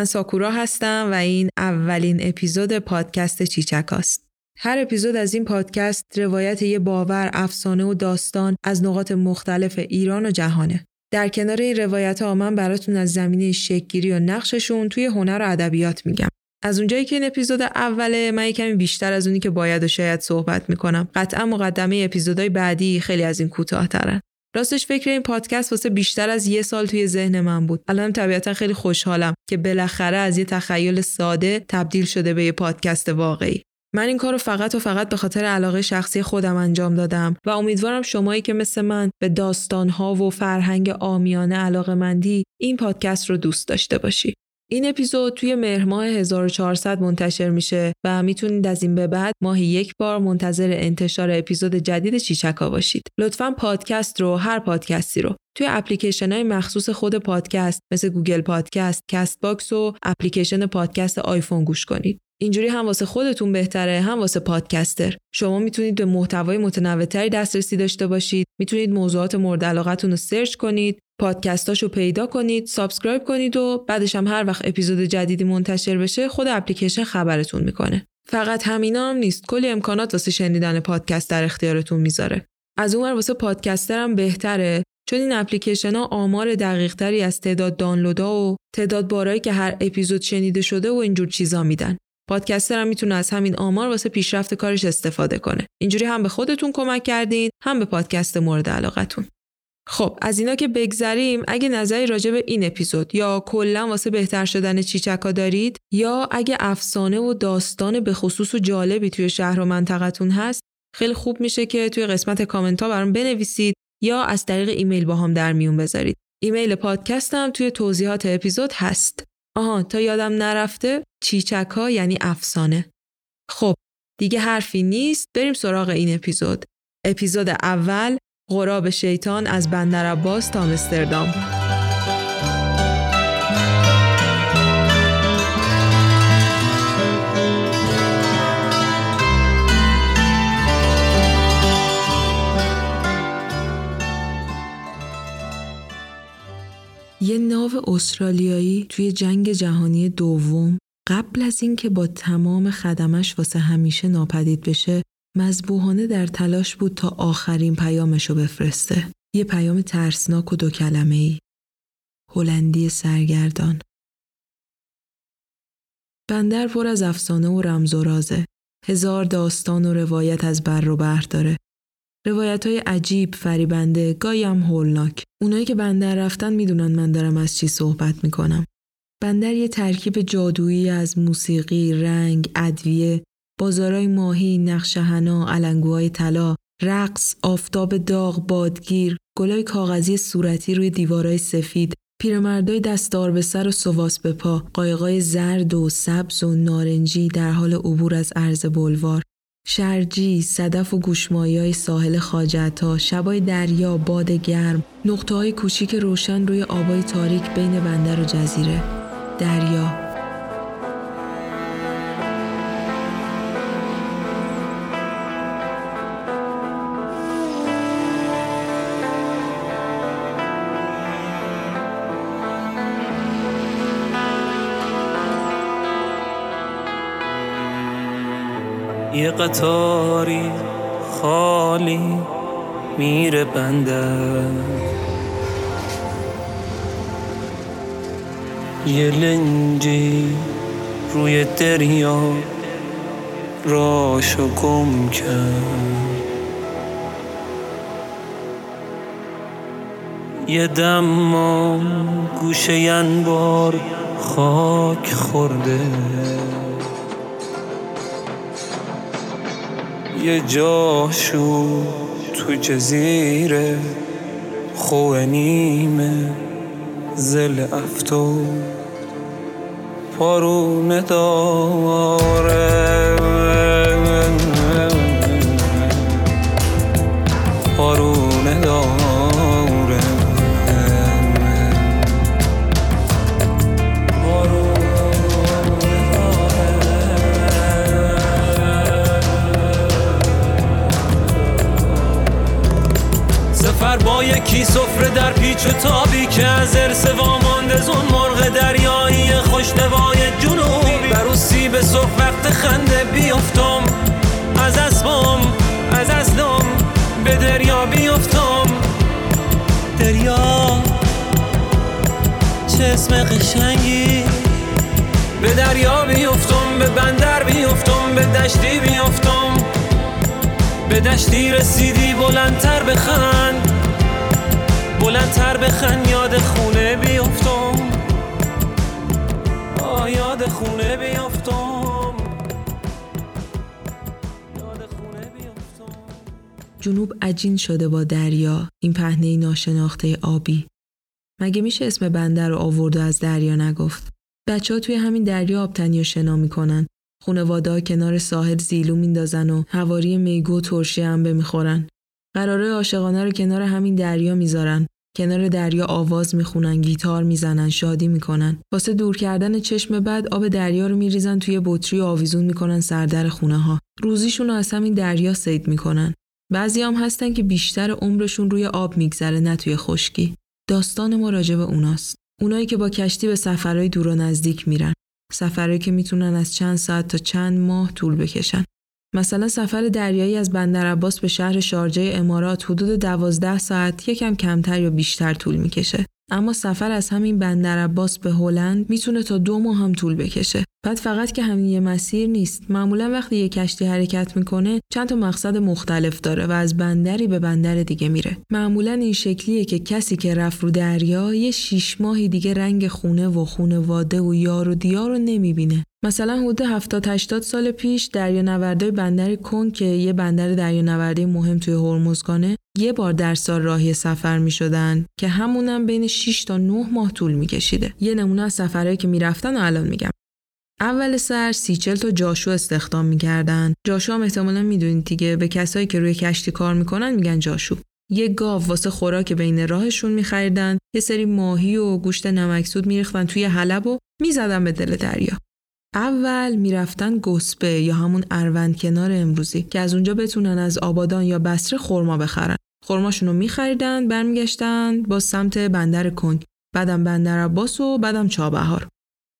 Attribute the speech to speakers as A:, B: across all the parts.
A: من ساکورا هستم و این اولین اپیزود پادکست چیچکاست. هر اپیزود از این پادکست روایت یه باور، افسانه و داستان از نقاط مختلف ایران و جهانه. در کنار این روایت ها من براتون از زمینه شکگیری و نقششون توی هنر و ادبیات میگم. از اونجایی که این اپیزود اوله من کمی بیشتر از اونی که باید و شاید صحبت می‌کنم. قطعا مقدمه اپیزودهای بعدی خیلی از این کوتاهترن. راستش فکر این پادکست واسه بیشتر از یه سال توی ذهن من بود. الان طبیعتا خیلی خوشحالم که بالاخره از یه تخیل ساده تبدیل شده به یه پادکست واقعی. من این کار رو فقط و فقط به خاطر علاقه شخصی خودم انجام دادم و امیدوارم شمایی که مثل من به داستانها و فرهنگ عامیانه علاقه مندی این پادکست رو دوست داشته باشی. این اپیزود توی مهر ماه 1400 منتشر میشه و می‌تونید از این به بعد ماهی یک بار منتظر انتشار اپیزود جدید چیچکا باشید. لطفا پادکست رو هر پادکستی رو توی اپلیکیشن های مخصوص خود پادکست مثل Google Podcast، Castbox و اپلیکیشن پادکست آیفون گوش کنید. اینجوری هم واسه خودتون بهتره هم واسه پادکستر شما می‌تونید به محتوای متنوعتری دسترسی داشته باشید می‌تونید موضوعات مورد علاقتون رو search کنید پادکستاشو پیدا کنید subscribe کنید و بعدش هم هر وقت اپیزود جدیدی منتشر بشه خود اپلیکیشن خبرتون می‌کنه. فقط همینا هم نیست. کلی امکانات واسه شنیدن پادکست در اختیارتون می‌ذاره. از اون واسه پادکستر هم بهتره چون این اپلیکیشن ها آمار دقیق تری از تعداد دانلودها و تعداد بارایی که هر اپیزود شنیده شده و اینجور چیزا میدن. پادکستر هم می‌تونه از همین آمار واسه پیشرفت کارش استفاده کنه. اینجوری هم به خودتون کمک کردین هم به پادکست مورد علاقتون. خب. از اینا که بگذریم اگه نظری راجع به این اپیزود یا کلا واسه بهتر شدن چیچکا دارید یا اگه افسانه و داستان به خصوص و جالبی توی شهر و منطقتون هست خیلی خوب میشه که توی قسمت کامنت ها برام بنویسید یا از طریق ایمیل با هم در میون بذارید. ایمیل پادکستم توی توضیحات اپیزود هست. آها تا یادم نرفته چیچکا یعنی افسانه. خب دیگه حرفی نیست. بریم سراغ این اپیزود. اپیزود اول غراب شیطان از بندر عباس تا آمستردام. یه ناو استرالیایی توی جنگ جهانی دوم قبل از اینکه با تمام خدمش واسه همیشه ناپدید بشه مذبوحانه در تلاش بود تا آخرین پیامشو بفرسته. یه پیام ترسناک و دو کلمه ای. هلندی سرگردان. بندر پر از افسانه و رمز و رازه. هزار داستان و روایت از بر و بحر داره. روایت های عجیب، فریبنده، گاهی هم هولناک. اونایی که بندر رفتن می‌دونن من دارم از چی صحبت می‌کنم. بندر یه ترکیب جادویی از موسیقی، رنگ، ادویه، بازارای ماهی، نقشهنا، علنگوهای طلا، رقص، آفتاب داغ، بادگیر، گلای کاغذی صورتی روی دیوارای سفید، پیرمردای دستار به سر و سواس به پا، قایقای زرد و سبز و نارنجی در حال عبور از عرض بلوار، شرجی، صدف و گوشمایی ساحل خاجتا، شبای دریا، باد گرم، نقطه های کوچیک روشن روی آبای تاریک بین بندر و جزیره، دریا،
B: قطاری خالی میره بندر یه لنجی روی دریا راشو گم کرد. یه دم گوشه انبار خاک خورده. یه جاشو تو جزیره خوه نیمه زل افتو. پارونه داره یکی سفره در پیچ و تابی که از ارس وامانده زون مرغ دریایی خوشنوای جنوبی. بروسی به صبح وقت خنده بیفتم از اسبام از اصلم به دریا بیفتم. دریا چه اسم قشنگی. به دریا بیفتم به بندر بیفتم به دشتی بیفتم. به دشتی رسیدی بلندتر بخند. بلندتر بخند یاد خونه بیفتم آه یاد خونه بیفتم
A: جنوب عجین شده با دریا این پهنه ناشناخته آبی. مگه میشه اسم بندر رو آورد و از دریا نگفت؟ بچه ها توی همین دریا آبتنی رو شنا می‌کنن. خونواده کنار ساحل زیلو میندازن و هواری میگو و ترشی انبه می‌خورن قراره عاشقانه رو کنار همین دریا می‌ذارن. کنار دریا آواز می‌خونن گیتار می‌زنن شادی می‌کنن. واسه دور کردن چشم بعد آب دریا رو میریزن توی بطری و آویزون می‌کنن سردر خونه ها روزیشون رو از همین دریا سید می‌کنن. بعضی هم هستن که بیشتر عمرشون روی آب میگذره نه توی خشکی. داستان ما راجع به اوناست. اونایی که با کشتی به سفرهای دور و نزدیک میرن. سفرهایی که می‌تونن از چند ساعت تا چند ماه طول بکشن. مثلا سفر دریایی از بندر عباس به شهر شارجه امارات حدود دوازده ساعت یکم کمتر یا بیشتر طول می‌کشه. اما سفر از همین بندر عباس به هلند می‌تونه تا دو ماه هم طول بکشه. بعد فقط که همین یه مسیر نیست. معمولا وقتی یه کشتی حرکت می‌کنه چند تا مقصد مختلف داره و از بندری به بندر دیگه میره. معمولا این شکلیه که کسی که رفت رو دریا یه شیش ماهی دیگه رنگ خونه و خونواده و یار و دیار رو نمی‌بینه. مثلا حدود 70 80 سال پیش دریانوردای بندر کن که یه بندر دریانوردی مهم توی هرمزگانه یه بار در سال راهی سفر می شدن که همونم بین 6 تا 9 ماه طول می کشیده. یه نمونه از سفرهایی که می‌رفتن و الان میگم. اول سر سیچل تا جاشو استخدام می‌کردن. جاشو هم احتمالا می‌دونید دیگه به کسایی که روی کشتی کار می‌کنن میگن جاشو. یه گاو واسه خوراک بین راهشون میخریدن یه سری ماهی و گوشت نمکسود میریختن توی حلب و می‌زدن به دل دریا اول می‌رفتن گسبه یا همون اروند کنار امروزی که از اونجا بتونن از آبادان یا بسره خرما بخرن. خرماشون رو میخریدن برمیگشتن با سمت بندر کنگ. بعدم بندر عباس و بعدم چابهار.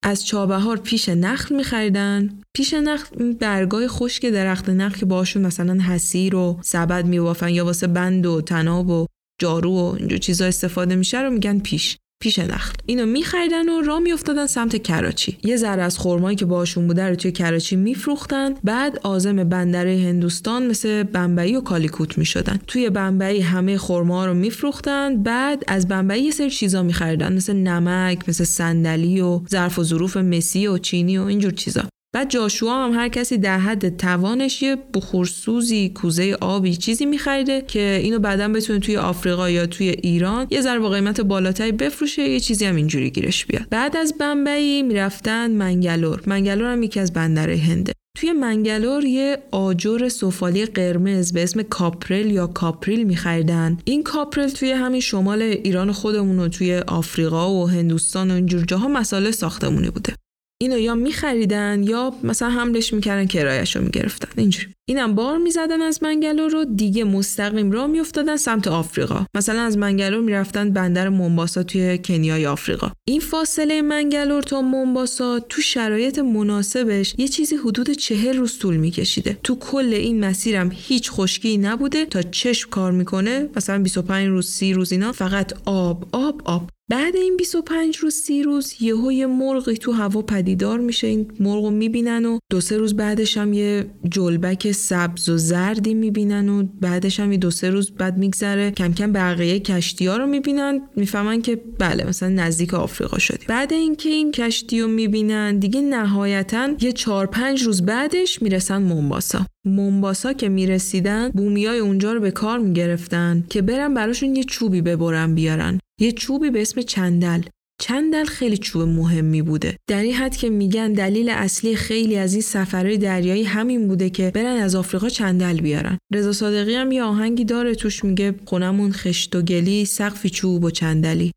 A: از چابهار پیش نخل میخریدن. پیش نخل برگای خشک درخت نخل که باشون مثلا حسیر و سبد میبافن یا واسه بند و تناب و جارو و اینجور چیزا استفاده میشه رو میگن پیش. پیش نخل اینو میخریدن و راه میافتادن سمت کراچی. یه ذره از خرمایی که باشون بوده رو توی کراچی میفروختن. بعد آزم بندره هندوستان مثل بمبئی و کالیکوت می‌شدن. توی بمبئی همه خرما رو میفروختن. بعد از بمبئی یه سری چیزا میخریدن. مثل نمک مثل صندلی و ظرف و ظروف مسی و چینی و اینجور چیزا. بعد جاشوا هم هر کسی در حد توانش یه بخورسوزی کوزه آبی چیزی میخریده که اینو بعدا بتونه توی آفریقا یا توی ایران یه ذره با قیمت بالاتری بفروشه یه چیزی هم اینجوری گیرش بیاد. بعد از بمبئی می‌رفتن منگلور. منگلور هم یکی از بندرهای هنده. توی منگلور یه آجر سفالی قرمز به اسم کاپرل یا کاپریل میخریدن. این کاپرل توی همین شمال ایران خودمون و توی آفریقا و هندوستان و اینجور جاها مصالح ساختمونی بوده. اینو یا میخریدن یا مثلا حملش می‌کردن کرایش رو می‌گرفتن. اینجوری. اینم بار می‌زدن از منگلور رو دیگه مستقیم راه میافتادن سمت آفریقا. مثلا از منگلور می‌رفتن بندر مومباسا توی کنیای آفریقا. این فاصله منگلور تا مومباسا تو شرایط مناسبش یه چیزی حدود چهل روز طول میکشیده. تو کل این مسیرم هیچ خشکی نبوده. تا چشم کار می‌کنه مثلا 25 روز 30 روز اینا فقط آب آب آب. بعد این 25 روز 30 روز یهو یه مرغی تو هوا پدیدار میشه. این مرغ رو می‌بینن و دو سه روز بعدش هم یه جلبک سبز و زردی می‌بینن و بعدش هم یه دو سه روز بعد میگذره. کم کم بقیه کشتی ها رو می‌بینن. می‌فهمن که بله مثلا نزدیک آفریقا شدیم. بعد اینکه این کشتی رو می‌بینن دیگه نهایتا یه چهار پنج روز بعدش می‌رسن مومباسا مومباسا که می‌رسیدن بومیای اونجا رو به کار می‌گرفتن که برن براشون یه چوبی ببرن بیارن. یه چوبی به اسم چندل. چندل خیلی چوب مهمی بوده. در این حد که میگن دلیل اصلی خیلی از این سفرهای دریایی همین بوده که برن از آفریقا چندل بیارن. رضا صادقی هم یه آهنگی داره توش میگه خونمون خشت و گلی سقفی چوب و چندلی.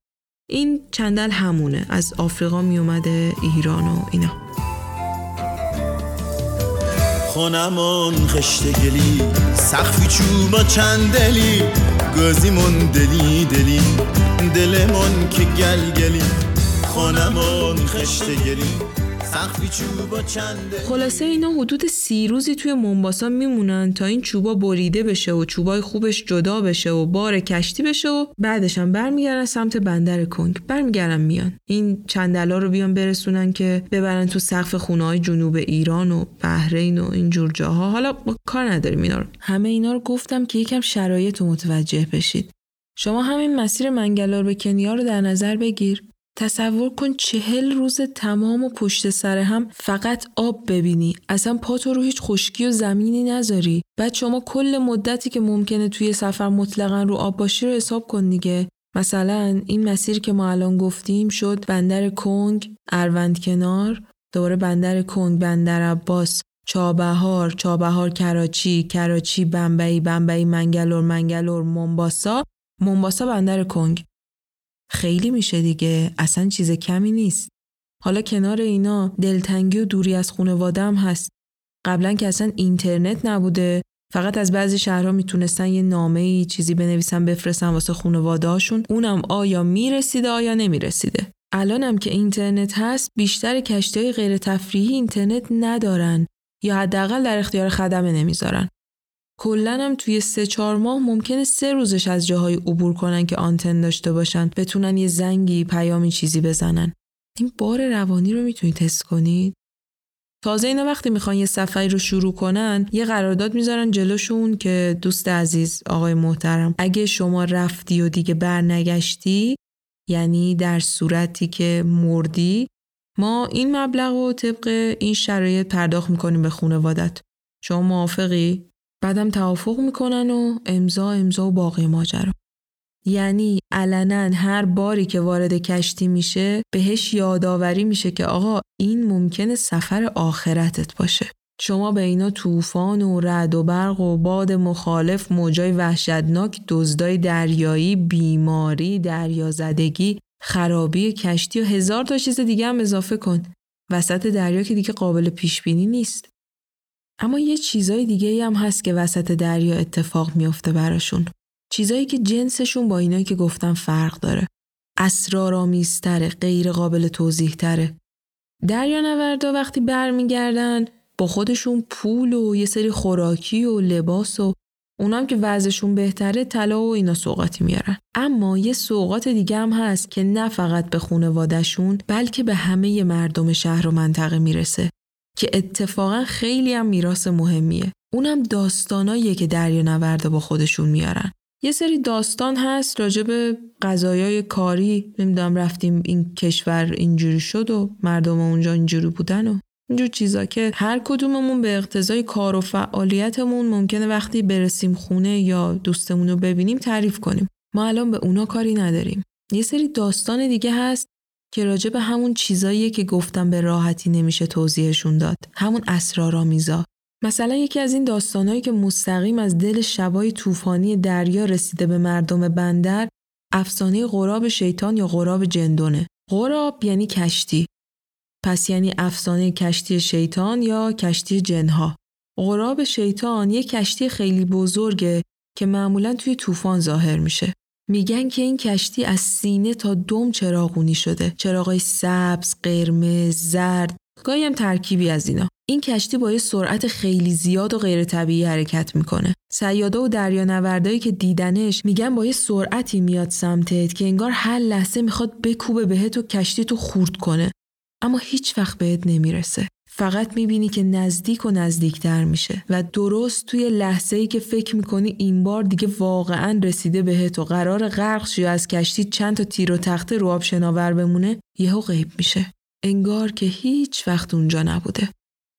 A: این چندل همونه. از آفریقا میومده ایران و اینا.
C: خونمون خشت گلی سقفی چوب و چندلی گازیمون دلی دلی. دلمون که گلگلی. خانمون خشت گلی.
A: خلاصه اینا حدود سی روزی توی منباسا میمونن تا این چوبا بریده بشه و چوبای خوبش جدا بشه و بار کشتی بشه و بعدش هم برمیگردن سمت بندر کنگ. برمیگردن میان. این چندلا رو بیان برسونن که ببرن تو سقف خونه های جنوب ایران و بحرین و این جور جاها. حالا با کار نداریم اینا رو. همه اینا رو گفتم که یکم شرایط متوجه بشید. شما همین مسیر منگلار به کنیا رو در نظر بگیر. تصور کن چهل روز تمام و پشت سر هم فقط آب ببینی. اصلا پاتو رو هیچ خشکی و زمینی نذاری. بعد شما کل مدتی که ممکنه توی سفر مطلقا رو آب باشی رو حساب کن دیگه. مثلا این مسیر که ما الان گفتیم شد بندر کنگ اروند کنار دوباره بندر کنگ بندر عباس چابهار چابهار کراچی کراچی بمبئی بمبئی منگلور منگلور منباسا منباسا بندر کنگ. خیلی میشه دیگه. اصلا چیز کمی نیست. حالا کنار اینا دلتنگی و دوری از خانواده هم هست. قبلا که اصلا اینترنت نبوده. فقط از بعضی شهرها می‌تونستن یه نامه ای چیزی بنویسن بفرستن واسه خانواده هاشون اونم آیا می‌رسیده آیا نمی‌رسیده. الانم که اینترنت هست بیشتر کشتی غیر تفریحی اینترنت ندارن یا حداقل در اختیار خدمه نمی‌ذارن. کلا هم توی سه چهار ماه ممکنه سه روزش از جاهای عبور کنن که آنتن داشته باشن بتونن یه زنگی پیامی چیزی بزنن. این بار روانی رو می‌تونید تست کنید تازه اینا وقتی می‌خوان یه سفری رو شروع کنن یه قرارداد می‌ذارن جلوشون که دوست عزیز آقای محترم اگه شما رفتی و دیگه برنگشتی یعنی در صورتی که مردی ما این مبلغ رو طبق این شرایط پرداخت می‌کنیم به خانوادت. شما موافقی؟ بعدم توافق می‌کنن و امضا امضا و باقی ماجرا. یعنی علنا هر باری که وارد کشتی میشه بهش یادآوری میشه که آقا این ممکنه سفر آخرتت باشه. شما به اینا طوفان و رعد و برق و باد مخالف موجای وحشتناک دزدای دریایی بیماری دریازدگی خرابی کشتی و هزار تا چیز دیگه هم اضافه کن. وسط دریا که دیگه قابل پیش بینی نیست. اما یه چیزای دیگه هم هست که وسط دریا اتفاق میافته براشون. چیزایی که جنسشون با اینایی که گفتم فرق داره. اسرارآمیزتره، غیر قابل توضیح تره. دریا نوردا وقتی برمیگردن با خودشون پول و یه سری خوراکی و لباس و اونام که وضعشون بهتره طلا و اینا سوقاتی میارن اما یه سوقات دیگه هم هست که نه فقط به خونوادشون بلکه به همه مردم شهر و منطقه می‌رسه که اتفاقا خیلی هم میراث مهمیه. اونم داستاناییه که دریا نورده با خودشون میارن. یه سری داستان هست راجع به قضایای کاری نمی‌دونم رفتیم این کشور اینجوری شد و مردم اونجا اینجوری بودن و اینجور چیزا که هر کدوممون به اقتضای کار و فعالیتمون ممکنه وقتی برسیم خونه یا دوستمون رو ببینیم تعریف کنیم ما الان به اونا کاری نداریم یه سری داستان دیگه هست که راجع به همون چیزاییه که گفتم به راحتی نمیشه توضیحشون داد. همون اسرارآمیزا. مثلا یکی از این داستانهایی که مستقیم از دل شبای طوفانی دریا رسیده به مردم بندر افسانه غراب شیطان یا غراب جندونه. غراب یعنی کشتی. پس یعنی افسانه کشتی شیطان یا کشتی جنها. غراب شیطان یه کشتی خیلی بزرگه که معمولا توی طوفان ظاهر میشه. میگن که این کشتی از سینه تا دم چراغونی شده. چراغای سبز، قرمز، زرد. گاهی هم ترکیبی از اینا. این کشتی با یه سرعت خیلی زیاد و غیر طبیعی حرکت می‌کنه. سیاده و دریانوردایی که دیدنش میگن با یه سرعتی میاد سمتت که انگار هر لحظه می‌خواد بکوبه بهت و کشتی تو خورد کنه. اما هیچ وقت بهت نمی‌رسه. فقط می‌بینی که نزدیک و نزدیکتر میشه و درست توی لحظه ای که فکر می‌کنی این بار دیگه واقعا رسیده بهت و قرار غرق شی از کشتی چند تا تیر و تخته رو آب شناور بمونه یهو غیب میشه. انگار که هیچ وقت اونجا نبوده.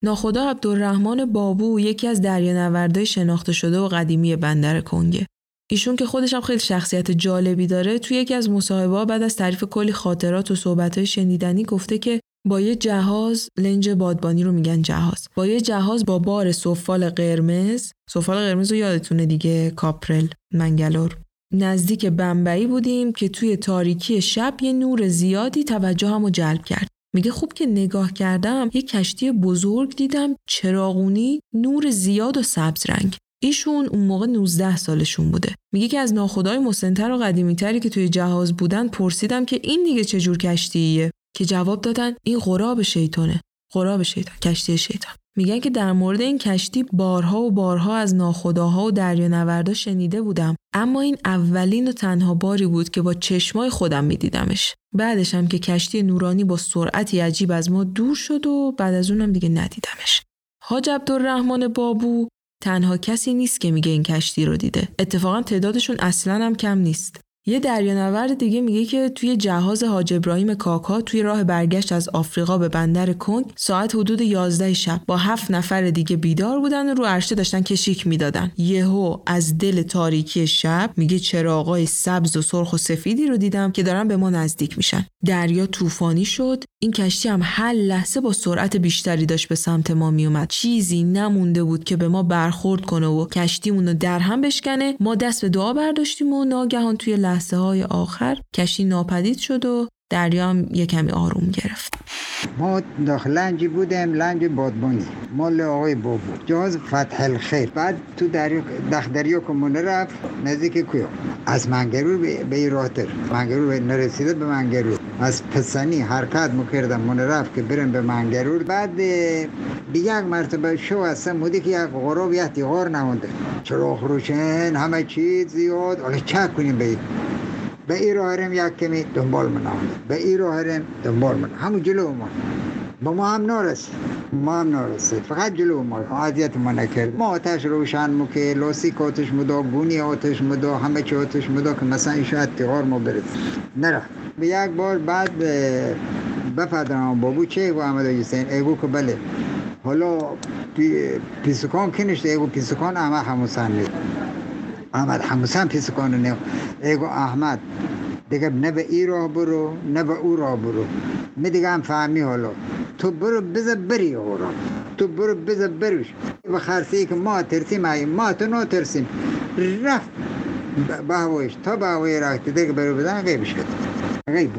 A: ناخدا عبدالرحمن بابو یکی از دریانوردای شناخته شده و قدیمی بندر کنگه. ایشون که خودش هم خیلی شخصیت جالبی داره توی یکی از مصاحبه‌ها بعد از تعریف کلی خاطرات و صحبت‌های شنیدنی گفته که با یه جهاز لنج بادبانی رو میگن جهاز. با یه جهاز با بار سفال قرمز سفال قرمز رو یادتونه دیگه کاپرل منگلور. نزدیک بمبئی بودیم که توی تاریکی شب یه نور زیادی توجه همو جلب کرد. میگه خوب که نگاه کردم یه کشتی بزرگ دیدم چراغونی نور زیاد و سبز رنگ. ایشون اون موقع 19 سالشون بوده. میگه که از ناخدای مسنتر و قدیمیتری که توی جهاز بودن پرسیدم که این دیگه چه جور کشتیه؟ که جواب دادن این غراب شیطانه. غراب شیطان کشتی شیطان. میگن که در مورد این کشتی بارها و بارها از ناخداها و دریانوردا شنیده بودم. اما این اولین و تنها باری بود که با چشمای خودم میدیدمش. بعدش هم که کشتی نورانی با سرعتی عجیب از ما دور شد و بعد از اونم دیگه ندیدمش. حاج عبدالرحمن بابو تنها کسی نیست که میگه این کشتی رو دیده. اتفاقا تعدادشون اصلا هم کم نیست. یه دریانورد دیگه میگه که توی جهاز حاج ابراهیم کاکا توی راه برگشت از آفریقا به بندر کنگ ساعت حدود 11 شب. با هفت نفر دیگه بیدار بودن و رو عرشه داشتن کشیک می‌دادن. یهو از دل تاریکی شب میگه چراغای سبز و سرخ و سفیدی رو دیدم که دارن به ما نزدیک میشن. دریا طوفانی شد. این کشتی هم هر لحظه با سرعت بیشتری داشت به سمت ما میومد چیزی نمونده بود که به ما برخورد کنه و کشتیمون رو در هم بشکنه. ما دست به دعا برداشتیم و ناگهان توی لحظه های آخر کشتی ناپدید شد و دریا هم یه کمی آروم گرفت.
D: ما داخل لنجی بودیم لنج بادبانی. مال آقای بابو. جهاز فتح الخیر. بعد تو دریا دخ دریا کمونه رفت نزدیک کویا. از منگرور به ایراتر. منگرور نرسیده به منگرور. از پسنی حرکت می‌کردم. من رفت که برم به منگرور. بعد به یک مرتبه شو هستم. بودی که یک غراب یک تیغار نمونده. چراغ روشن همه چیز زیاد. حالا چه کنیم به به این راه یک کمی دنبال من به این راه دنبال من. همون جلو ما. با ما هم نارسید ما هم نارسید فقط جلو ما. عادیت ما نکرد. ما آتش روشن مو که لاسیک آتش مدا گونی آتش مدا همه چی آتش مدا که مثلا شاید تیغار ما برد. نرفت. به یک بار بعد بفدرم بابو چه و احمد حسین؟ ایگو که بله. حالا پیسکان کی نشته ایگو پیسکان احمد هموسن نید احمد هموسن پیسکان نه ایگو احمد دیگه نه به ای راه برو نه به او راه برو. می دیگه هم فهمی حالا. تو برو بذار بری را تو برو بذار بروش. و خرسی که ما ترسیم ما تو نو ترسیم رفت. به هوایش تا به هوای رفت. دیگه برو بدن غیب شد غیب.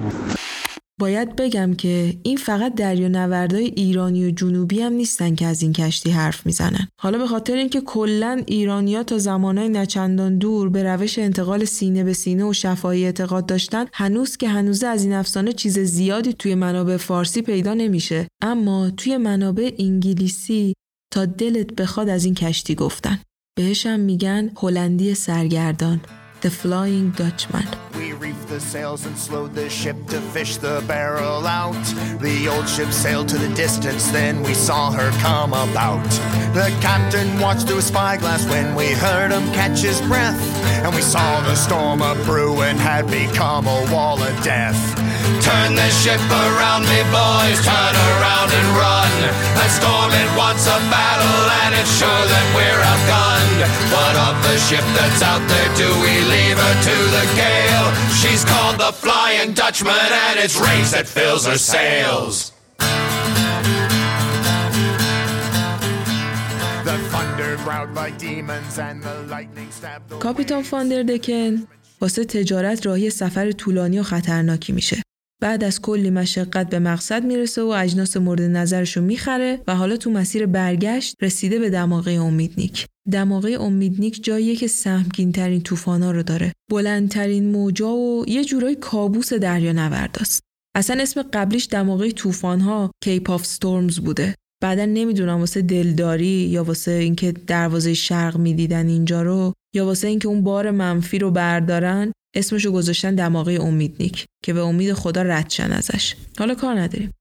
A: باید بگم که این فقط دریانوردای ایرانی و جنوبی هم نیستن که از این کشتی حرف می‌زنن. حالا به خاطر اینکه کلا ایرانیا تا زمانای نچندان دور به روش انتقال سینه به سینه و شفاهی اعتقاد داشتن، هنوز که هنوزه از این افسانه چیز زیادی توی منابع فارسی پیدا نمیشه. اما توی منابع انگلیسی تا دلت بخواد از این کشتی گفتن. بهشم میگن هلندی سرگردان The Flying Dutchman. We reefed the sails and slowed the ship to fish the barrel out. The old ship sailed to the distance, then we saw her come about. The captain watched through a spyglass when we heard him catch his breath. And we saw the storm a brewing had become a wall of death. Turn the ship around me, boys, turn around and run. That storm, it wants a battle, and it's sure that we're outgunned. What of the ship that's out there? Do we leave her to the gale? She's called the Flying Dutchman, and it's rage that fills her sails. کاپیتان فاندردکن واسه تجارت راهی سفر طولانی و خطرناکی میشه. بعد از کلی مشقت به مقصد می‌رسه و اجناس مورد نظرشو می‌خره و حالا تو مسیر برگشت رسیده به دماغه امیدنیک. دماغه امیدنیک جاییه که سهمگین ترین طوفانا رو داره. بلندترین موجا و یه جورای کابوس دریا نورداست. اصلا اسم قبلیش دماغه طوفانها Cape of Storms بوده. بعدا نمی‌دونم واسه دلداری یا واسه اینکه دروازه شرق می‌دیدن اینجا رو یا واسه اینکه اون بار منفی رو بردارن اسمشو گذاشتن دماغه امیدنیک که به امید خدا ردشن ازش. حالا کار نداریم.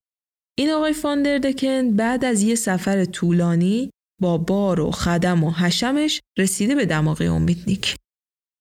A: این آقای فاندردکن بعد از یه سفر طولانی با بار و خدم و حشمش رسیده به دماغه امیدنیک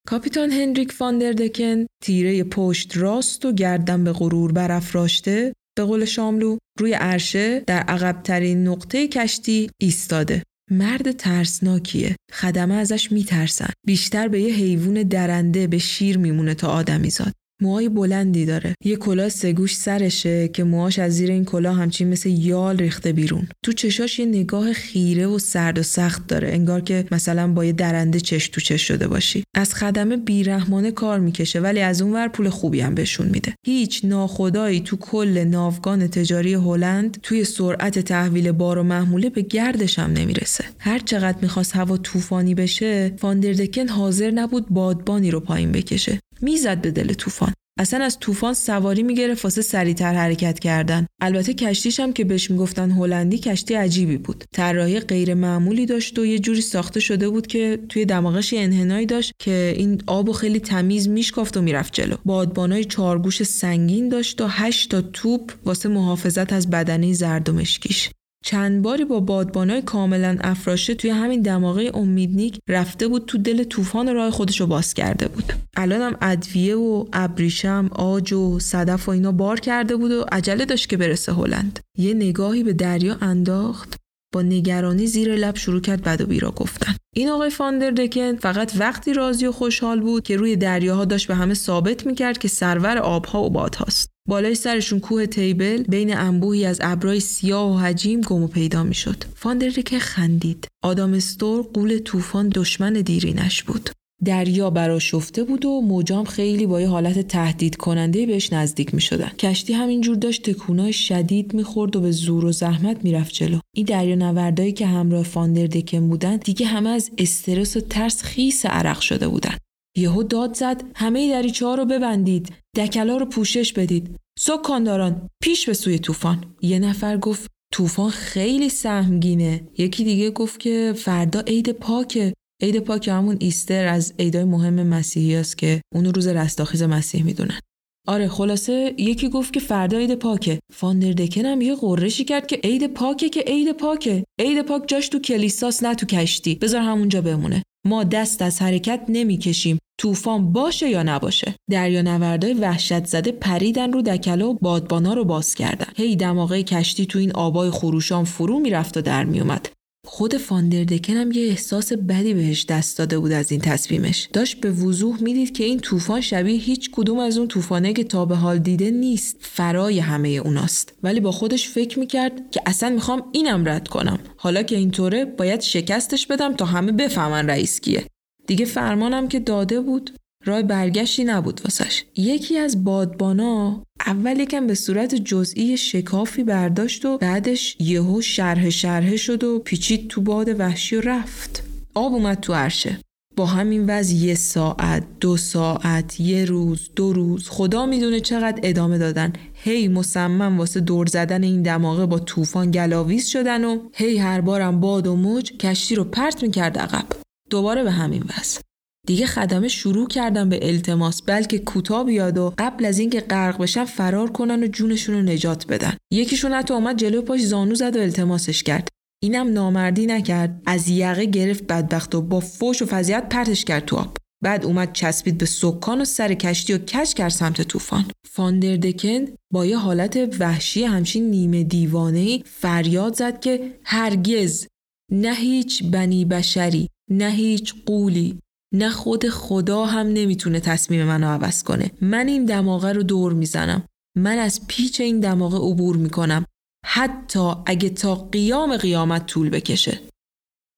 A: کاپیتان هنریک فاندردکن تیره پشت راست و گردن به غرور برافراشته به قول شاملو روی عرشه در عقبترین نقطه کشتی ایستاده. مرد ترسناکیه. خدمه ازش میترسن. بیشتر به یه حیوان درنده به شیر میمونه تا آدمی زاد موهای بلندی داره. یه کلاه سگوش سرشه که موهاش از زیر این کلاه همچین مثل یال ریخته بیرون. تو چشاش یه نگاه خیره و سرد و سخت داره. انگار که مثلا با یه درنده چش تو چش شده باشی. از خدمه بیرحمانه کار می‌کشه ولی از اون ور پول خوبی هم بهشون میده. هیچ ناخدایی تو کل ناوگان تجاری هلند توی سرعت تحویل بار و محموله به گردش هم نمی‌رسه. هر چقدر می‌خواست هوا طوفانی بشه فاندردکن حاضر نبود بادبانی رو پایین بکشه. می‌زد به دل طوفان. اصلا از طوفان سواری می‌گرفت واسه سریعتر حرکت کردن. البته کشتیش هم که بهش می‌گفتن هلندی کشتی عجیبی بود. طراحی غیر معمولی داشت و یه جوری ساخته شده بود که توی دماغش انحنایی داشت که این آب و خیلی تمیز میشکافت و می‌رفت جلو. بادبانای چارگوش سنگین داشت و هشت تا توپ واسه محافظت از بدنه زرد و مشکیش. چند باری با بادبانای کاملا افراشه توی همین دماغه امیدنیک رفته بود تو دل طوفان راه خودش رو باز کرده بود. الانم ادویه و ابریشم آج و صدف و اینا بار کرده بود و عجله داشت که برسه هلند. یه نگاهی به دریا انداخت با نگرانی زیر لب شروع کرد بد و بیرا گفتن. این آقای فاندردکن فقط وقتی راضی و خوشحال بود که روی دریاها داشت به همه ثابت می‌کرد که سرور آبها و بادهاست. بالای سرشون کوه تیبل بین انبوهی از ابرای سیاه و حجیم گم و پیدا می‌شد فاندردکن خندید آدام استور قول طوفان دشمن دیرینش بود دریا براشفته بود و موجام خیلی با یه حالت تهدید کننده بهش نزدیک می شدن. کشتی همینجور داشت تکونای شدید می‌خورد و به زور و زحمت می‌رفت جلو. این دریا نوردایی که همراه فاندردکن بودن دیگه همه از استرس و ترس خیس عرق شده بودن. یهو داد زد همه دریچه ها رو ببندید دکلا رو پوشش بدید. سکانداران پیش به سوی طوفان. یه نفر گفت طوفان خیلی سهمگینه. یکی دیگه گفت که فردا عید پاکه. عید پاک همون ایستر از عیدای مهم مسیحی است که اونو روز رستاخیز مسیح می‌دونن. آره خلاصه یکی گفت که فردا عید پاکه. فاندردکن هم یه قرشی کرد که عید پاکه که عید پاکه. عید پاک جاش تو کلیساس نه تو کشتی. بذار همونجا بمونه. ما دست از حرکت نمی‌کشیم. طوفان باشه یا نباشه. دریا نوردای وحشت زده پریدن رو دکلا و بادبانا رو باز کردن. هی دماغه کشتی تو این آبای خروشان فرو می‌رفت و در میومد خود فاندردکن هم یه احساس بدی بهش دست داده بود از این تصمیمش. داشت به وضوح می‌دید که این طوفان شبیه هیچ کدوم از اون طوفانه که تا به حال دیده نیست. فرای همه اوناست. ولی با خودش فکر می‌کرد که اصلا می‌خوام اینم رد کنم. حالا که اینطوره باید شکستش بدم تا همه بفهمن رئیس کیه. دیگه فرمانم که داده بود راه برگشتی نبود واسش. یکی از بادبانا اول یکم به صورت جزئی شکافی برداشت و بعدش یهو شرح شرحه شد و پیچید تو باد وحشی و رفت. آب اومد تو عرشه. با همین وضع یه ساعت دو ساعت یه روز دو روز. خدا می‌دونه چقدر ادامه دادن. هی مصمم واسه دور زدن این دماغه با طوفان گلاویز شدن و هی هر بارم باد و موج کشتی رو پرت می‌کرد عقب. دوباره به همین وضع. دیگه خدمه شروع کردن به التماس بلکه کوتاه بیاد و قبل از اینکه غرق بشن فرار کنن و جونشون رو نجات بدن. یکیشون حتی اومد جلو پاش زانو زد و التماسش کرد. اینم نامردی نکرد. از یقه گرفت بدبخت و با فوش و فضیحت پرتش کرد تو آب. بعد اومد چسبید به سکان و سر کشتی و کش کرد سمت طوفان. فاندردکن با یه حالت وحشی همچین نیمه دیوانه فریاد زد که هرگز نه هیچ بنی بشری نه هیچ قولی نه خود خدا هم نمی‌تونه تصمیم منو عوض کنه. من این دماغه رو دور می‌زنم. من از پیچ این دماغه عبور می‌کنم. حتی اگه تا قیام قیامت طول بکشه.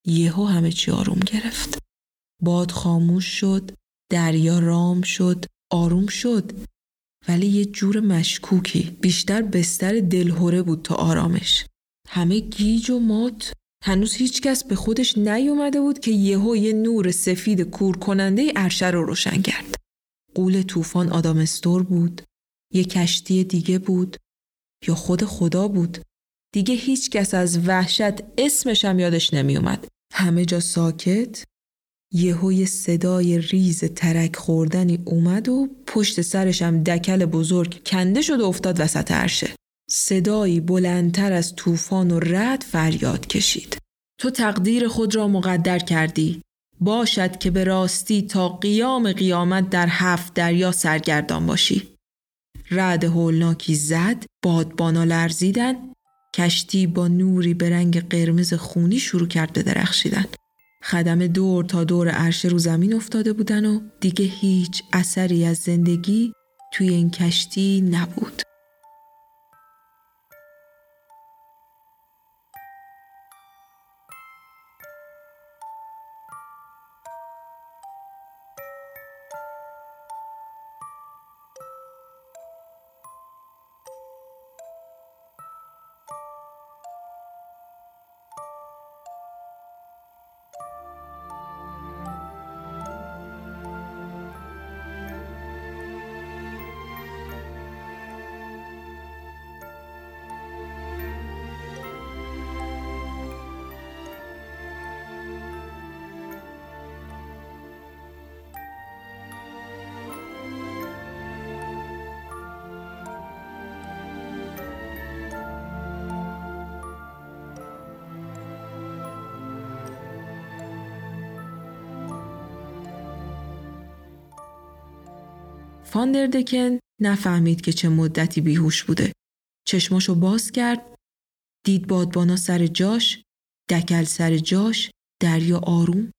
A: یهو همه چی آروم گرفت. باد خاموش شد دریا رام شد آروم شد. ولی یه جور مشکوکی بیشتر بستر دلهوره بود تا آرامش. همه گیج و مات. هنوز هیچکس به خودش نیومده بود که یهو یه نور سفید کور کننده عرشه رو روشن کرد. قول طوفان آدامستور بود، یه کشتی دیگه بود یا خود خدا بود. دیگه هیچکس از وحشت اسمش هم یادش نمیومد. همه جا ساکت یهو یه صدای ریز ترک خوردنی اومد و پشت سرش هم دکل بزرگ کنده شد و افتاد وسط عرشه. صدایی بلندتر از طوفان و رد فریاد کشید. تو تقدیر خود را مقدر کردی. باشد که به راستی تا قیام قیامت در هفت دریا سرگردان باشی. رد هولناکی زد، بادبانا لرزیدن، کشتی با نوری به رنگ قرمز خونی شروع کرد به درخشیدن. خدم دور تا دور عرشه رو زمین افتاده بودن و دیگه هیچ اثری از زندگی توی این کشتی نبود. فاندردکن نفهمید که چه مدتی بیهوش بوده. چشماشو باز کرد، دید بادبانا سر جاش، دکل سر جاش، دریا آروم.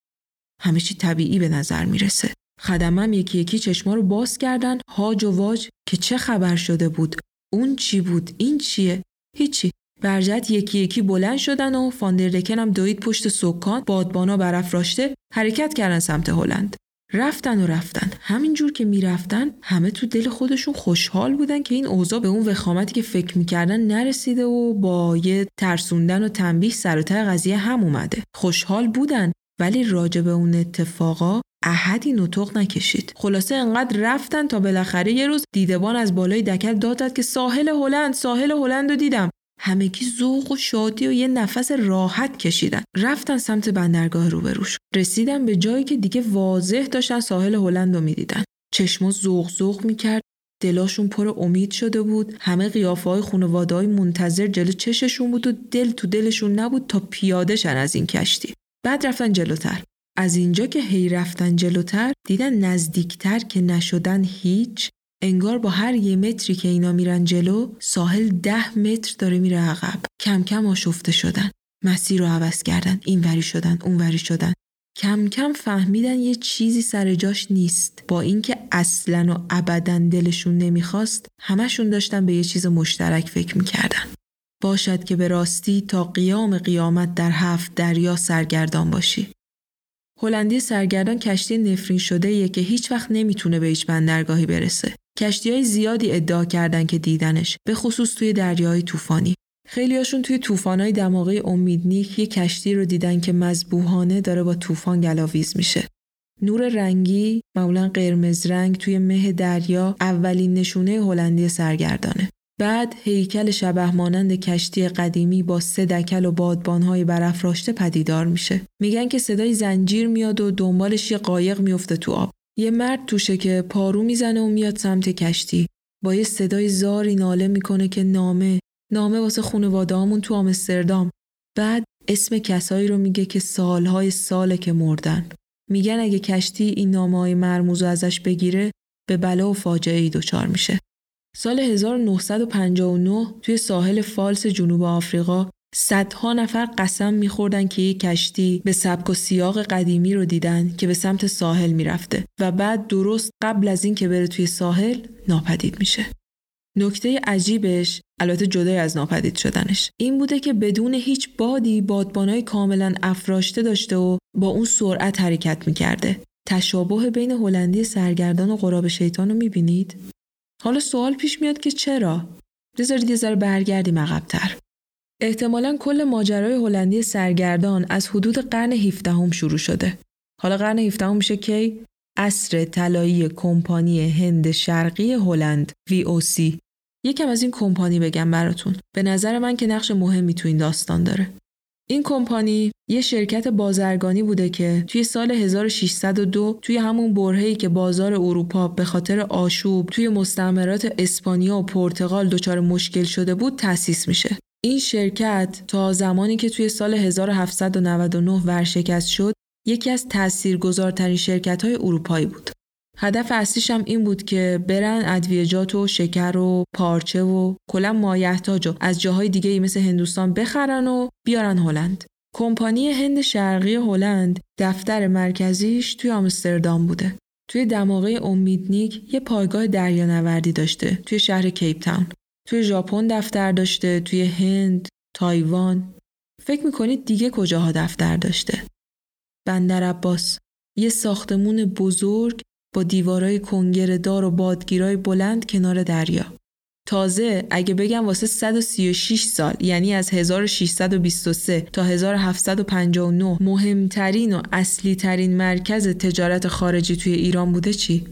A: همه چی طبیعی به نظر می‌رسه. خدمم یکی یکی چشما رو باز کردن هاج و واج که چه خبر شده بود اون چی بود این چیه هیچی برجت یکی یکی بلند شدن و فاندردکن هم دوید پشت سکان بادبانا برافراشته حرکت کردن سمت هلند رفتن و رفتن. همینجور که می‌رفتن همه تو دل خودشون خوشحال بودن که این اوضاع به اون وخامتی که فکر می‌کردن نرسیده و با یه ترسوندن و تنبیه سر قضیه هم اومده. خوشحال بودن ولی راجع به اون اتفاقا احدی نطق نکشید. خلاصه انقدر رفتن تا بالاخره یه روز دیدبان از بالای دکل داد که ساحل هلند ساحل هلند رو دیدم. همگی ذوق و شادی و یه نفس راحت کشیدن. رفتن سمت بندرگاه روبروش. رسیدن به جایی که دیگه واضح داشتن ساحل هلند رو می‌دیدن. چشما ذوق ذوق می‌کرد. دلاشون پر امید شده بود. همه قیافه های خانواده منتظر جلو چششون بود و دل تو دلشون نبود تا پیاده شن از این کشتی. بعد رفتن جلوتر. از اینجا که هی رفتن جلوتر دیدن نزدیکتر که نشدن هیچ. انگار با هر یه متری که اینا میرن جلو ساحل ده متر داره میره عقب. کم کم آشفته شدن. مسیر رو عوض کردن. اینوری شدن اونوری شدن. کم کم فهمیدن یه چیزی سر جاش نیست. با اینکه اصلا و ابدا دلشون نمی‌خواست همشون داشتن به یه چیز مشترک فکر می‌کردن. باشد که به راستی تا قیام قیامت در هفت دریا سرگردان باشی. هلندی سرگردان کشتی نفرین شده که هیچ وقت نمی‌تونه به هیچ بندرگاهی برسه. کشتی های زیادی ادعا کردن که دیدنش به خصوص توی دریای طوفانی. خیلیاشون توی طوفانای دماغه امیدنیک یه کشتی رو دیدن که مذبوحانه داره با طوفان گلاویز میشه. نور رنگی معمولا قرمز رنگ توی مه دریا اولین نشونه هلندی سرگردانه. بعد هیکل شبه مانند کشتی قدیمی با سه دکل و بادبانهای برافراشته پدیدار میشه. میگن که صدای زنجیر میاد و دنبالش یه قایق میفته تو آب. یه مرد توشه که پارو می‌زنه و میاد سمت کشتی. با یه صدای زاری ناله می‌کنه که نامه نامه واسه خانواده‌هامون تو آمستردام. بعد اسم کسایی رو میگه که سالهای ساله که مردن. میگن اگه کشتی این نامه های مرموز ازش بگیره به بلا و فاجعه ای دچار میشه. سال 1959 توی ساحل فالس جنوب آفریقا صدها نفر قسم میخوردن که یک کشتی به سبک و سیاق قدیمی رو دیدن که به سمت ساحل می‌رفته و بعد درست قبل از این که بره توی ساحل ناپدید میشه. نکته عجیبش البته جدای از ناپدید شدنش این بوده که بدون هیچ بادی بادبانای کاملا افراشته داشته و با اون سرعت حرکت می‌کرده. تشابه بین هلندی سرگردان و قراب شیطان رو می‌بینید؟ حالا سوال پیش میاد که چرا؟ بذارید یه ذره برگردیم عقبتر. احتمالا کل ماجرای هلندی سرگردان از حدود قرن 17 شروع شده. حالا قرن 17 میشه کی؟ اصر طلایی کمپانی هند شرقی هلند VOC. یکم از این کمپانی بگم براتون. به نظر من که نقش مهمی تو این داستان داره. این کمپانی یه شرکت بازرگانی بوده که توی سال 1602 توی همون برهه‌ای که بازار اروپا به خاطر آشوب توی مستعمرات اسپانیا و پرتغال دچار مشکل شده بود تأسیس میشه. این شرکت تا زمانی که توی سال 1799 ورشکست شد یکی از تاثیرگذارترین شرکت های اروپایی بود. هدف اصلیش هم این بود که برن ادویجات و شکر و پارچه و کلا مایحتاج از جاهای دیگه مثل هندوستان بخرن و بیارن هلند. کمپانی هند شرقی هلند دفتر مرکزیش توی آمستردام بوده. توی دماغه امیدنیک یه پایگاه دریانوردی داشته توی شهر کیپ تاون. توی ژاپن دفتر داشته، توی هند، تایوان. فکر می‌کنید دیگه کجاها دفتر داشته؟ بندر عباس یه ساختمون بزرگ با دیوارای کنگره و بادگیرای بلند کنار دریا. تازه اگه بگم واسه 136 سال یعنی از 1623 تا 1759 مهمترین و اصلی ترین مرکز تجارت خارجی توی ایران بوده چی؟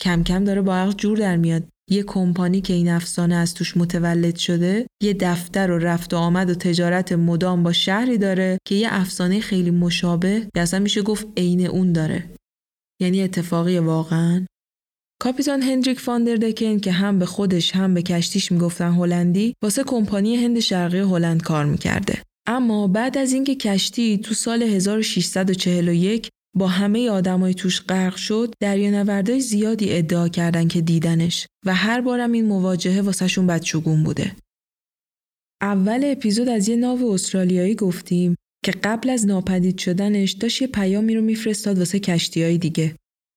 A: کم کم داره با عقل جور در میاد. یه کمپانی که این افسانه از توش متولد شده یه دفتر و رفت و آمد و تجارت مدام با شهری داره که یه افسانه خیلی مشابه یا اصلا میشه گفت عین اون داره یعنی اتفاقی واقعا؟ کاپیتان هندریک فاندردکن که هم به خودش هم به کشتیش می‌گفتن هلندی واسه کمپانی هند شرقی هلند کار می‌کرده. اما بعد از اینکه کشتی تو سال 1641 با همه آدمای توش غرق شد دریانوردای زیادی ادعا کردن که دیدنش و هر بارم این مواجهه واسهشون بدشگون بوده. اول اپیزود از یه ناو استرالیایی گفتیم. که قبل از ناپدید شدنش داشت یه پیامی رو میفرستاد واسه کشتیهای دیگه.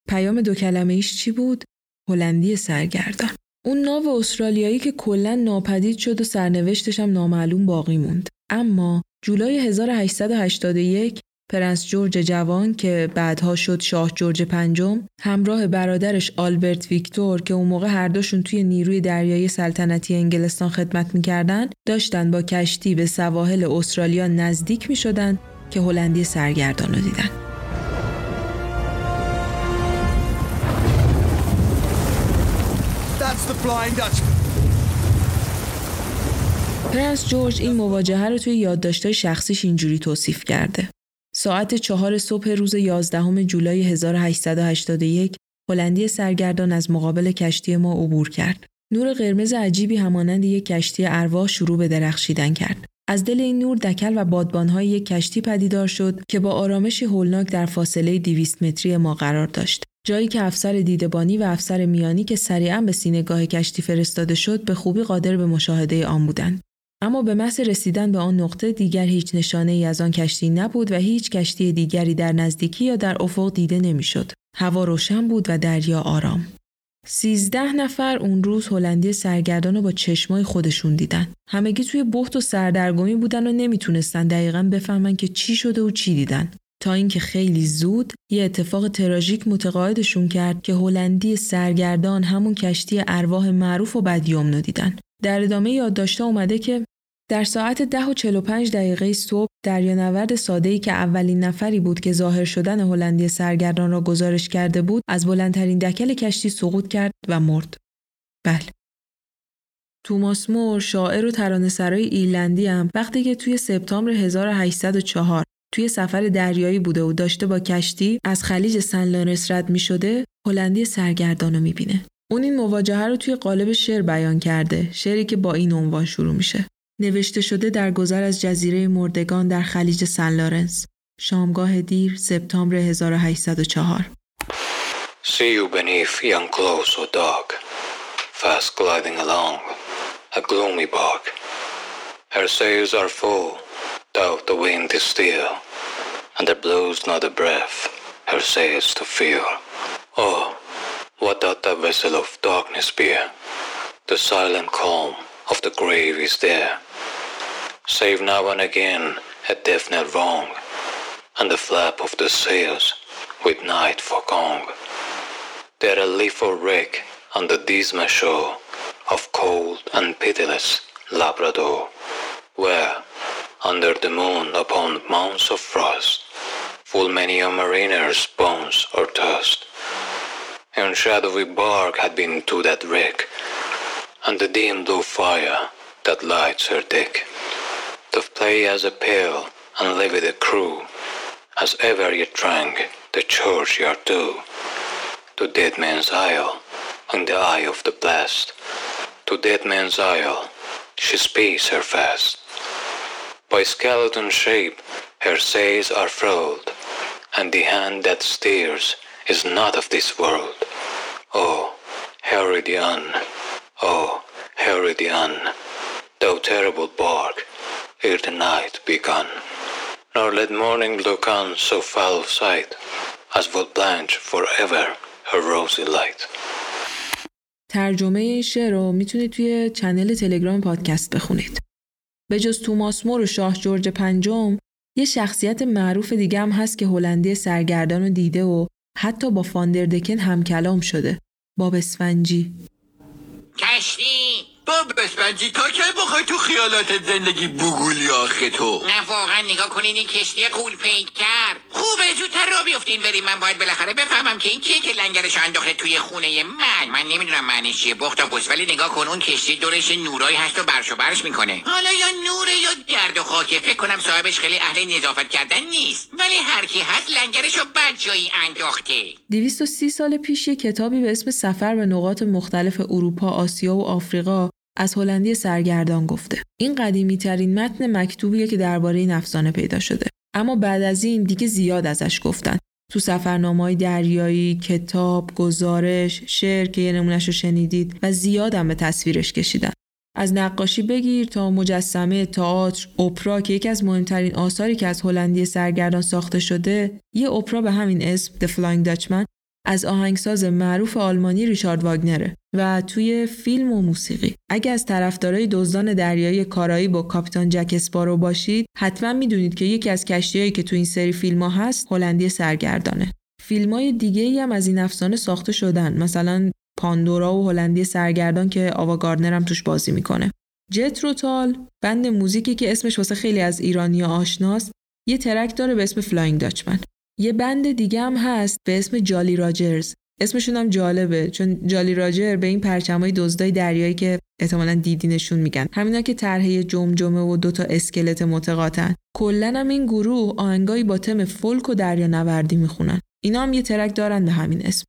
A: پیام دو کلمه ایش چی بود؟ هلندی سرگردان. اون ناو استرالیایی که کلا ناپدید شد و سرنوشتش هم نامعلوم باقی موند. اما جولای 1881 پرنس جورج جوان که بعدها شد شاه جورج پنجم همراه برادرش آلبرت ویکتور که اون موقع هر دوشون توی نیروی دریایی سلطنتی انگلستان خدمت می‌کردن داشتن با کشتی به سواحل استرالیا نزدیک می‌شدن که هلندی سرگردان رو دیدن. پرنس جورج این مواجهه رو توی یادداشت‌های شخصیش اینجوری توصیف کرده. ساعت چهار صبح روز 11 جولای 1881 هلندی سرگردان از مقابل کشتی ما عبور کرد. نور قرمز عجیبی همانند یک کشتی ارواح شروع به درخشیدن کرد. از دل این نور دکل و بادبانهای یک کشتی پدیدار شد که با آرامشی هولناک در فاصله 200 متری ما قرار داشت. جایی که افسر دیدبانی و افسر میانی که سریعا به سینگاه کشتی فرستاده شد به خوبی قادر به مشاهده آن بودند. اما به محض رسیدن به آن نقطه دیگر هیچ نشانه ای از آن کشتی نبود و هیچ کشتی دیگری در نزدیکی یا در افق دیده نمی‌شد. هوا روشن بود و دریا آرام. سیزده نفر اون روز هلندی سرگردان رو با چشمای خودشون دیدن. همگی توی بحت و سردرگمی بودن و نمی‌تونستن دقیقا بفهمن که چی شده و چی دیدن. تا اینکه خیلی زود یه اتفاق تراژیک متقاعدشون کرد که هلندی سرگردان همون کشتی ارواح معروف و بدیوم دیدن. در ادامه یادداشت‌ها اومده که در ساعت 10 و 45 دقیقه صبح دریانورد ساده‌ای که اولین نفری بود که ظاهر شدن هلندی سرگردان را گزارش کرده بود از بلندترین دکل کشتی سقوط کرد و مرد. بله. توماس مور شاعر و ترانه‌سرای ایرلندی هم وقتی که توی سپتامبر 1804 توی سفر دریایی بوده و داشته با کشتی از خلیج سن لارنس رد می شده هلندی سرگردان رو می بینه. اون این مواجهه رو توی قالب شعر بیان کرده شعری که با این عنوان شروع میشه نوشته شده در گذر از جزیره مردگان در خلیج سن لارنس شامگاه دیر سپتامبر 1804
E: See you beneath young clothes or dark, fast gliding along, a gloomy bark. Her sails are full, though the wind is still, and there blows not a breath her sails to fill. Oh, What doth the vessel of darkness bear? The silent calm of the grave is there. Save now and again a definite wrong, and the flap of the sails with night for gong. There a or wreck on the dismal shore of cold and pitiless Labrador, where, under the moon upon mounts of frost, full many a mariner's bones are tossed and shadowy bark had been to that wreck, and the dim blue fire that lights her deck. To play as a pale and livid a crew, as ever ye drank the churchyard too. To Dead Man's Isle, in the eye of the blast, to Dead Man's Isle, she speeds her fast. By skeleton shape her sails are furled, and the hand that steers is not of this world. Oh, Herodian, oh, Herodian, thou terrible bark, ere the night begun. Nor let morning look on so foul of sight, as would blanch for ever her rosy light.
A: ترجمه این شعر رو می‌تونید توی channel تلگرام پادکست بخونید. به جز توماس مور و شاه جورج پنجم یه شخصیت معروف دیگه هم هست که هلندی سرگردان رو دیده و حتی با فاندردکن هم کلام شده. باب اسفنجی.
F: کشتی
G: باب اسفنجی تا کی بخوای تو خیالات زندگی بلولی آخه تو؟
F: نه واقعا نگاه کنین این کشتی غول پیکر خوبه زودتر راه بیفتین بریم. من باید بالاخره بفهمم که این کیه که لنگرش انداخته توی خونه من. من نمی‌دونم معنیش چیه بخت ولی نگاه کن اون کشتی دورش نورایی هست و برش و برش می‌کنه. حالا یا نوره یا گرد و خاکه فکر کنم صاحبش خیلی اهل نظافت کردن نیست. ولی هر کی هست لنگرش رو بد جایی انداخته.
A: 230 سال پیش یه کتابی به اسم سفر به نقاط مختلف اروپا، آسیا و آفریقا از هلندی سرگردان گفته. این قدیمی ترین متن مکتوبیه که درباره این افسانه پیدا شده. اما بعد از این دیگه زیاد ازش گفتن. تو سفرنامه‌های دریایی، کتاب، گزارش، شعر که یه شنیدید و زیادم به تصویرش کشیدن. از نقاشی بگیر تا مجسمه، تئاتر، اپرا که یکی از مهمترین آثاری که از هلندی سرگردان ساخته شده، یه اپرا به همین اسم The Flying Dutchman از آهنگساز معروف آلمانی ریچارد واگنره و توی فیلم و موسیقی. اگه از طرفدارای دزدان دریایی کارایی با کاپیتان جک اسپارو باشید حتما می‌دونید که یکی از کشتیهایی که تو این سری فیلم ها هست هلندی سرگردانه. فیلم های دیگه ای هم از این افسانه ساخته شدن. مثلا پاندورا و هلندی سرگردان که آوا گاردنر هم توش بازی می‌کنه. جت روتال بند موزیکی که اسمش واسه خیلی از ایرانی آشناست یه track داره به اسم Flying Dutchman یه band دیگه هم هست به اسم Jolly Rogers. اسمشون هم جالبه چون Jolly Roger به این پرچمای دزدای دریایی که احتمالا دیدینشون میگن. همینا که طرح جمجمه و دوتا اسکلت متقاطعن کلا هم این گروه آهنگایی با تم فولک و دریا نوردی می‌خونن. اینا هم یه track دارن به همین اسم.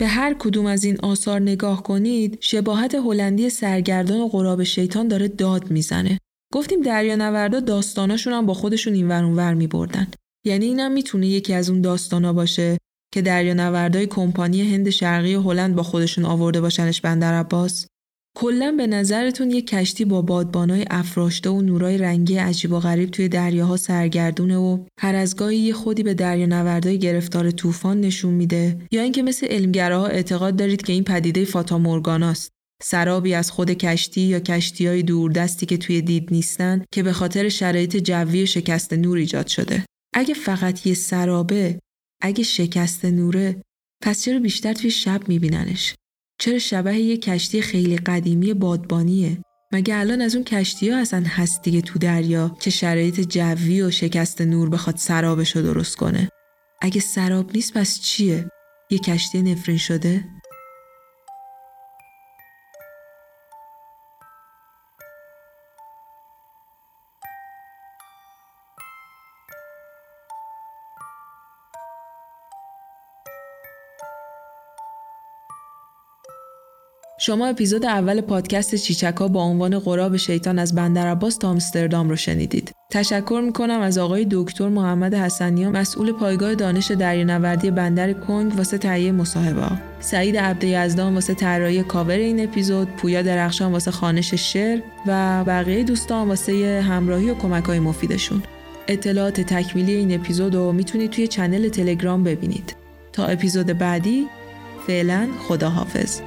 A: به هر کدوم از این آثار نگاه کنید شباهت هلندی سرگردان و غراب شیطان داره داد می‌زنه. گفتیم دریا نوردا داستاناشون هم با خودشون این ور می بردن. یعنی اینم می‌تونه یکی از اون داستانا باشه که دریا نوردای کمپانی هند شرقی هلند با خودشون آورده باشنش بندر عباس. کلا به نظرتون یه کشتی با بادبانای افراشته و نورای رنگی عجیب و غریب توی دریاها سرگردونه و هر از گاهی یه خودی به دریا نوردای گرفتار طوفان نشون میده یا اینکه مثل علمگراها اعتقاد دارید که این پدیده فاتا مورگاناست سرابی از خود کشتی یا کشتی های دوردستی که توی دید نیستن که به خاطر شرایط جوی شکست نور ایجاد شده. اگه فقط یه سرابه اگه شکست نوره پس چرا بیشتر توی شب میبیننش؟ چرا شبه یه کشتی خیلی قدیمی بادبانیه؟ مگه الان از اون کشتی ها اصلا هست دیگه تو دریا که شرایط جوی و شکست نور بخواد سرابش رو درست کنه؟ اگه سراب نیست پس چیه؟ یه کشتی نفرین شده؟ شما اپیزود اول پادکست چیچکا با عنوان قراب شیطان از بندر عباس تا آمستردام رو شنیدید. تشکر می‌کنم از آقای دکتر محمد حسنیان مسئول پایگاه دانش دریانوردی بندر کنگ واسه تهیه مصاحبه. سعید عبد یزدان واسه طراحی کاور این اپیزود پویا درخشان واسه خانش شعر و بقیه دوستان واسه همراهی و کمک های مفیدشون. اطلاعات تکمیلی این اپیزود رو می‌تونید توی چنل تلگرام ببینید. تا اپیزود بعدی فعلا خداحافظ.